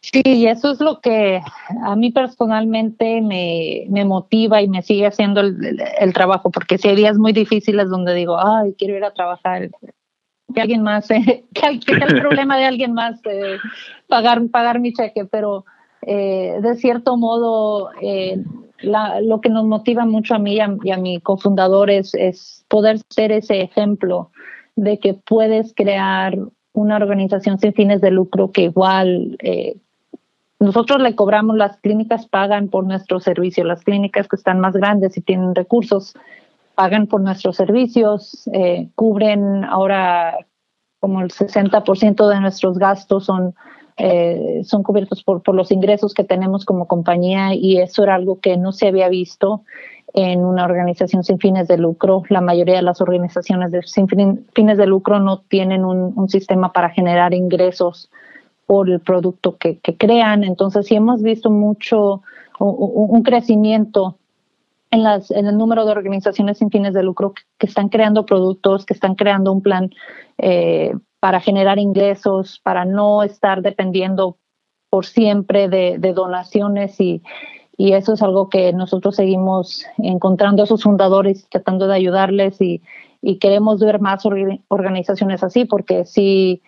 Sí, y eso es lo que a mí personalmente me, me motiva y me sigue haciendo el, el, trabajo, porque si hay días muy difíciles donde digo, ay, quiero ir a trabajar, que alguien más, eh, (laughs) que, el problema de alguien más eh, pagar, pagar mi cheque, pero eh, de cierto modo, eh, lo que nos motiva mucho a mí y a, mi cofundador es, poder ser ese ejemplo de que puedes crear una organización sin fines de lucro que igual eh, nosotros le cobramos, las clínicas pagan por nuestro servicio, las clínicas que están más grandes y tienen recursos pagan por nuestros servicios, eh, cubren ahora como el 60% de nuestros gastos son eh, son cubiertos por, por los ingresos que tenemos como compañía y eso era algo que no se había visto en una organización sin fines de lucro. La mayoría de las organizaciones de, sin fines de lucro no tienen un, un sistema para generar ingresos por el producto que, crean. Entonces, sí hemos visto mucho, un, crecimiento en, las, en, el número de organizaciones sin fines de lucro que, están creando productos, que están creando un plan eh, para generar ingresos, para no estar dependiendo por siempre de, donaciones y, eso es algo que nosotros seguimos encontrando a sus fundadores, tratando de ayudarles y, queremos ver más organizaciones así porque sí,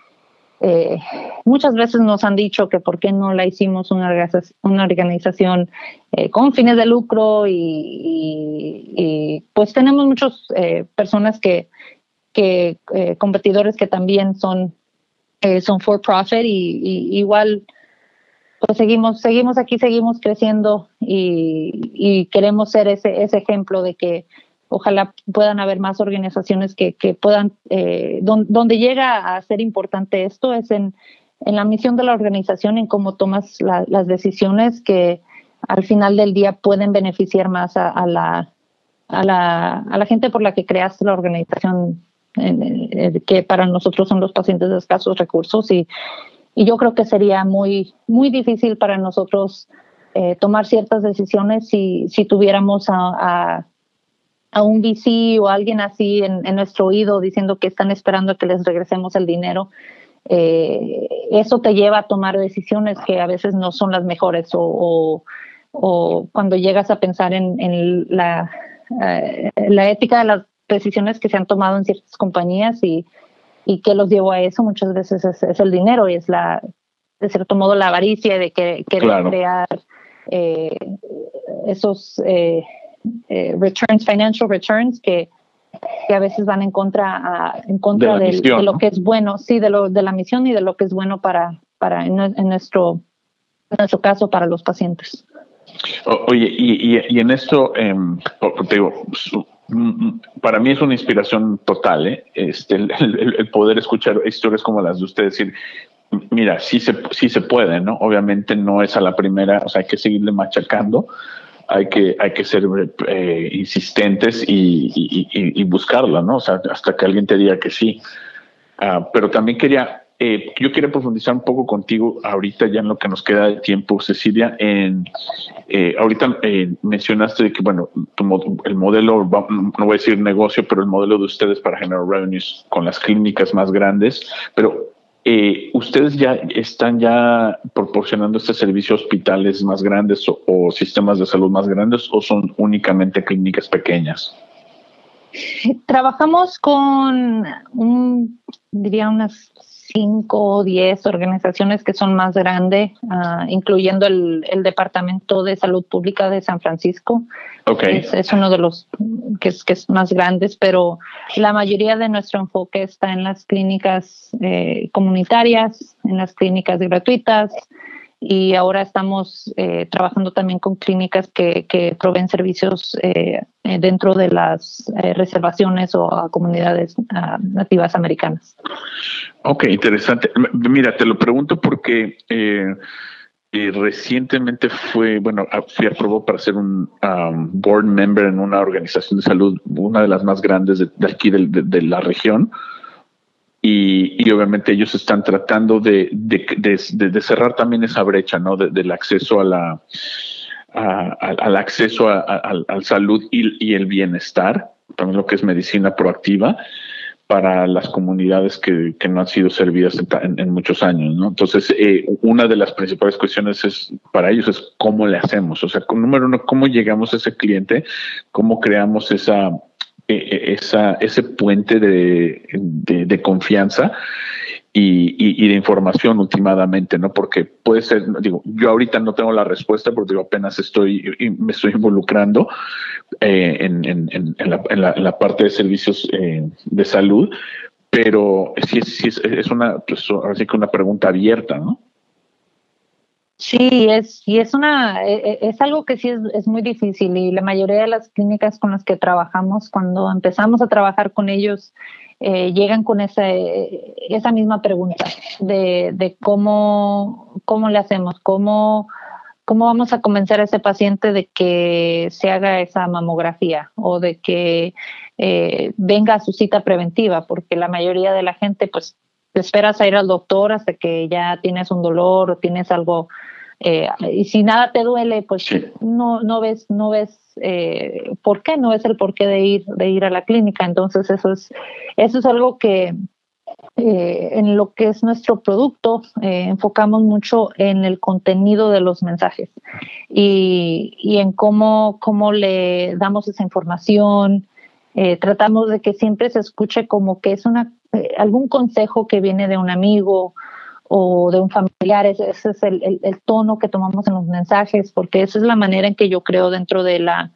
eh, muchas veces nos han dicho que por qué no la hicimos una, organización eh, con fines de lucro y, pues tenemos muchas eh, personas que que eh, competidores que también son, eh, son for profit y, igual pues seguimos, seguimos aquí, seguimos creciendo y, queremos ser ese, ese ejemplo de que ojalá puedan haber más organizaciones que, que puedan, eh, donde llega a ser importante esto es en, en la misión de la organización, en cómo tomas las decisiones que al final del día pueden beneficiar más a, la, a, la, a la gente por la que creaste la organización que para nosotros son los pacientes de escasos recursos y, y yo creo que sería muy, muy difícil para nosotros eh, tomar ciertas decisiones si, si tuviéramos a, un VC o alguien así en, en, nuestro oído diciendo que están esperando que les regresemos el dinero. Eh, eso te lleva a tomar decisiones que a veces no son las mejores o, o, o cuando llegas a pensar en, en la, eh, la ética de las decisiones que se han tomado en ciertas compañías y, y que los llevó a eso muchas veces es, el dinero y es la, de cierto modo, la avaricia de que, crear eh, esos eh, returns, financial returns que, que, a veces van en contra, en contra de, lo que es bueno, sí, de, lo, de la misión y de lo que es bueno para, para en, nuestro, en nuestro caso, para los pacientes. oye, y, y, en esto, eh, te digo, para mí es una inspiración total, ¿eh? este, el, poder escuchar historias como las de ustedes, decir, mira, sí se, sí se puede, ¿no? Obviamente no es a la primera, o sea, hay que seguirle machacando, hay que, hay que ser eh, insistentes y, y, y, buscarla, ¿no? O sea, hasta que alguien te diga que sí. Ah, pero también quería eh, yo quiero profundizar un poco contigo ahorita ya en lo que nos queda de tiempo, Cecilia. En, eh, ahorita eh, mencionaste que, bueno, el modelo, no voy a decir negocio, pero el modelo de ustedes para generar revenues con las clínicas más grandes, pero ustedes ya están ya proporcionando este servicio a hospitales más grandes o, sistemas de salud más grandes o son únicamente clínicas pequeñas? Trabajamos con un, diría unas cinco o diez organizaciones que son más grandes, uh, incluyendo el, el, Departamento de Salud Pública de San Francisco. Okay. Es, es, uno de los que es, que es más grandes, pero la mayoría de nuestro enfoque está en las clínicas eh, comunitarias, en las clínicas gratuitas, y ahora estamos eh, trabajando también con clínicas que, proveen servicios eh, eh dentro de las eh, reservaciones o a comunidades uh, nativas americanas. Ok, interesante. Mira, te lo pregunto porque eh, recientemente fue, bueno, fui aprobado para ser un board member en una organización de salud, una de las más grandes de, aquí de la región y, obviamente ellos están tratando de, de, cerrar también esa brecha, ¿no? del acceso a la, al acceso a, al salud y, el bienestar, también lo que es medicina proactiva para las comunidades que, que no han sido servidas en, muchos años, ¿no? Entonces, eh, una de las principales cuestiones es para ellos es cómo le hacemos, o sea, número uno, cómo llegamos a ese cliente, cómo creamos esa esa, ese puente de, de confianza y, de información últimamente, ¿no? Porque puede ser, digo, yo ahorita no tengo la respuesta porque apenas estoy, me estoy involucrando eh, en, en, en, la, en, la, parte de servicios eh, de salud, pero sí, sí es, es, una, pues, así que una pregunta abierta, ¿no? Sí, es, y es una, e, e, es algo que sí es, es, muy difícil y la mayoría de las clínicas con las que trabajamos, cuando empezamos a trabajar con ellos, eh, llegan con esa, esa misma pregunta de, de cómo, cómo le hacemos, cómo, cómo vamos a convencer a ese paciente de que se haga esa mamografía o de que eh, venga a su cita preventiva, porque la mayoría de la gente pues esperas a ir al doctor hasta que ya tienes un dolor o tienes algo eh, y si nada te duele, pues no, no ves, no ves eh, por qué, no es el porqué de ir, de ir a la clínica. Entonces, eso es, eso es algo que eh, en lo que es nuestro producto, enfocamos mucho en el contenido de los mensajes y, y en cómo, cómo le damos esa información. tratamos de que siempre se escuche como que es una algún consejo que viene de un amigo o de un familiar, ese, es el, el, tono que tomamos en los mensajes, porque esa es la manera en que yo creo dentro de la,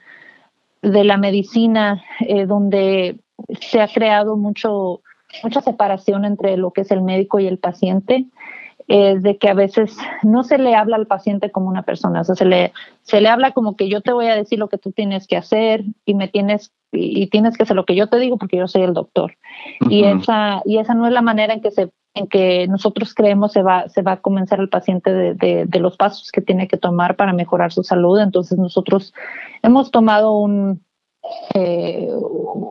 de la medicina, eh, donde se ha creado mucho, mucha separación entre lo que es el médico y el paciente, es de que a veces no se le habla al paciente como una persona, o sea, se le, se le habla como que yo te voy a decir lo que tú tienes que hacer y me tienes y, tienes que hacer lo que yo te digo porque yo soy el doctor. Y esa y esa no es la manera en que se en que nosotros creemos se va, se va a convencer al paciente de, de, los pasos que tiene que tomar para mejorar su salud. Entonces nosotros hemos tomado un, eh,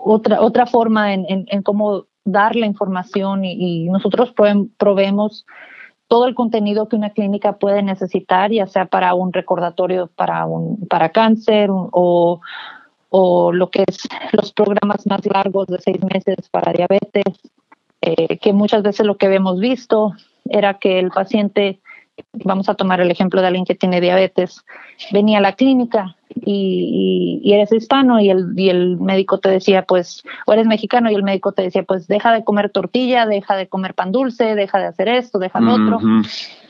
otra, otra forma en, en, cómo dar la información y, nosotros proveemos todo el contenido que una clínica puede necesitar, ya sea para un recordatorio para, un, para cáncer o, o lo que es los programas más largos de seis meses para diabetes eh, que muchas veces lo que habíamos visto era que el paciente, vamos a tomar el ejemplo de alguien que tiene diabetes, venía a la clínica y, eres hispano y el, y el médico te decía, pues, o eres mexicano y el médico te decía, pues, deja de comer tortilla, deja de comer pan dulce, deja de hacer esto, deja lo otro,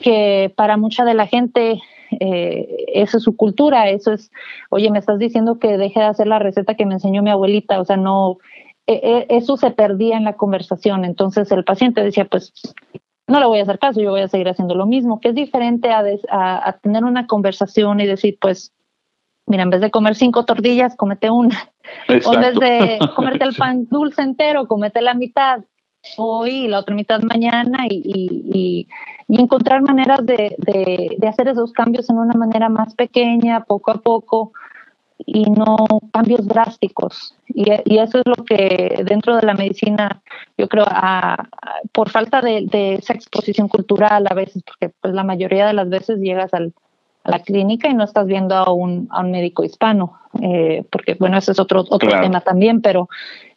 que para mucha de la gente eh, eso es su cultura, eso es, oye, me estás diciendo que deje de hacer la receta que me enseñó mi abuelita, o sea, no, e, e, eso se perdía en la conversación. Entonces el paciente decía, pues no le voy a hacer caso, yo voy a seguir haciendo lo mismo, que es diferente a, a, tener una conversación y decir, pues, mira, en vez de comer cinco tortillas, comete una. O en vez de (laughs) comerte el pan dulce entero, comete la mitad hoy y la otra mitad mañana y, y, y encontrar maneras de, de, de, hacer esos cambios en una manera más pequeña, poco a poco, y no cambios drásticos. Y, eso es lo que dentro de la medicina, yo creo, por falta de, esa exposición cultural a veces, porque pues la mayoría de las veces llegas al, a la clínica y no estás viendo a un, a un médico hispano, eh, porque bueno, ese es otro, otro tema también, pero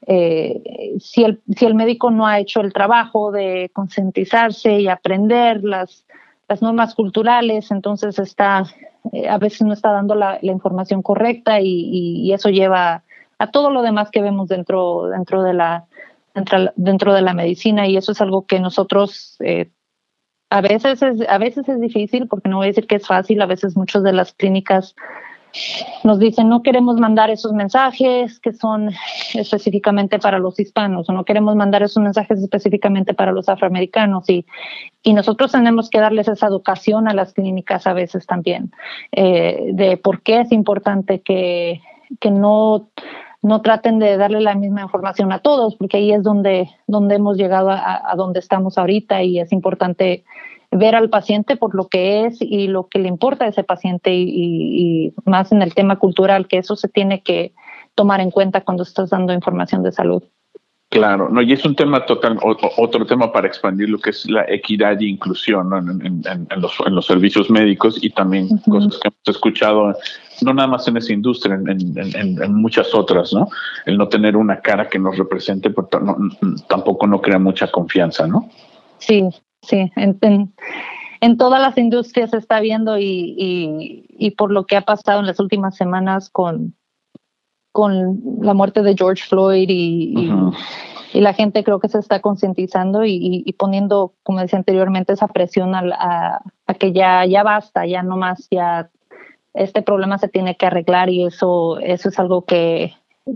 eh, si, el, si el médico no ha hecho el trabajo de concientizarse y aprender las, las normas culturales, entonces está eh, a veces no está dando la, información correcta y, eso lleva a todo lo demás que vemos dentro, dentro, de, la, dentro, de la medicina y eso es algo que nosotros eh, a, veces es, a veces es difícil, porque no voy a decir que es fácil, a veces muchas de las clínicas nos dicen no queremos mandar esos mensajes que son específicamente para los hispanos o no queremos mandar esos mensajes específicamente para los afroamericanos y, y nosotros tenemos que darles esa educación a las clínicas a veces también eh, de por qué es importante que, que no no traten de darle la misma información a todos, porque ahí es donde, donde hemos llegado a, a donde estamos ahorita y es importante ver al paciente por lo que es y lo que le importa a ese paciente y, más en el tema cultural, que eso se tiene que tomar en cuenta cuando estás dando información de salud. Claro, no, y es un tema total, otro tema para expandir lo que es la equidad e inclusión en, los, servicios médicos y también cosas que hemos escuchado, no nada más en esa industria, en, muchas otras, ¿no? El no tener una cara que nos represente pues, tampoco no crea mucha confianza, ¿no? Sí, sí, en, en, todas las industrias se está viendo y, y, por lo que ha pasado en las últimas semanas con, con la muerte de George Floyd y, y, la gente creo que se está concientizando y, y, poniendo, como decía anteriormente, esa presión a, a, que ya, ya basta, ya no más, ya este problema se tiene que arreglar y eso, eso es algo que,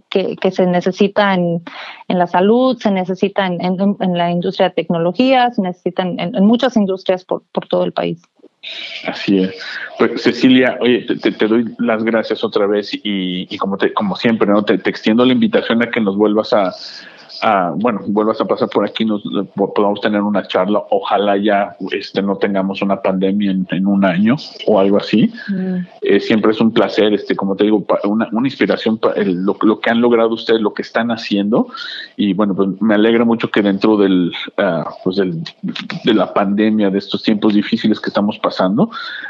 que, que se necesita en, en, la salud, se necesita en, en, la industria de tecnología, se necesita en, muchas industrias por, por todo el país. Así es. Pues Cecilia, oye, te, doy las gracias otra vez y, y como, te, como siempre, ¿no? Te, extiendo la invitación a que nos vuelvas a, bueno, vuelvas a pasar por aquí, nos podamos tener una charla. Ojalá ya este, no tengamos una pandemia en, un año o algo así. Mm. Eh, siempre es un placer, este, como te digo, una, una inspiración para lo, lo, que han logrado ustedes, lo que están haciendo. Y bueno, pues me alegra mucho que dentro del, uh, pues del, de la pandemia, de estos tiempos difíciles que estamos pasando,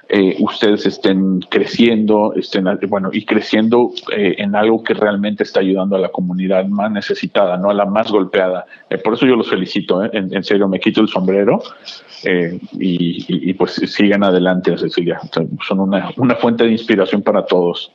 eh, ustedes estén creciendo, estén, bueno, y creciendo eh, en algo que realmente está ayudando a la comunidad más necesitada, no a la más golpeada. Eh, por eso yo los felicito, ¿eh? en, serio, me quito el sombrero eh, y, pues sigan adelante, Cecilia. Son una, una fuente de inspiración para todos.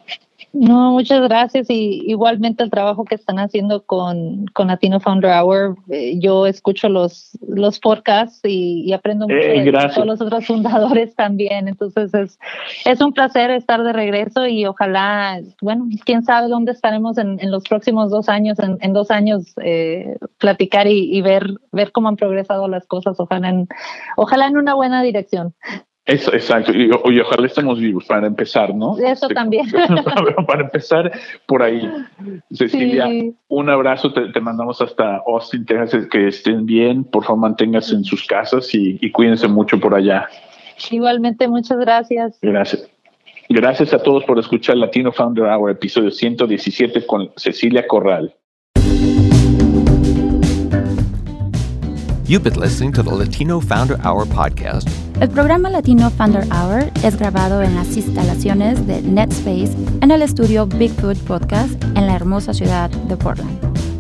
No, muchas gracias y igualmente el trabajo que están haciendo con, con Latino Founder Hour. Eh, yo escucho los, los podcasts y, aprendo mucho de todos los otros fundadores también. Entonces es, es un placer estar de regreso y ojalá, bueno, quién sabe dónde estaremos en, en los próximos dos años, en, en dos años, eh, platicar y, y, ver, ver cómo han progresado las cosas. Ojalá en, ojalá en una buena dirección. Eso, exacto. Y, ojalá estemos vivos para empezar, ¿no? Eso este, también. (laughs) para empezar por ahí. Cecilia, un abrazo. Te, mandamos hasta Austin, Texas. Que estén bien. Por favor, manténganse en sus casas y, y cuídense mucho por allá. Igualmente, muchas gracias. Gracias. Gracias a todos por escuchar Latino Founder Hour, episodio 117 con Cecilia Corral. You've been listening to the Latino Founder Hour podcast. El programa Latino Founder Hour es grabado en las instalaciones de NetSpace en el estudio Bigfoot Podcast en la hermosa ciudad de Portland.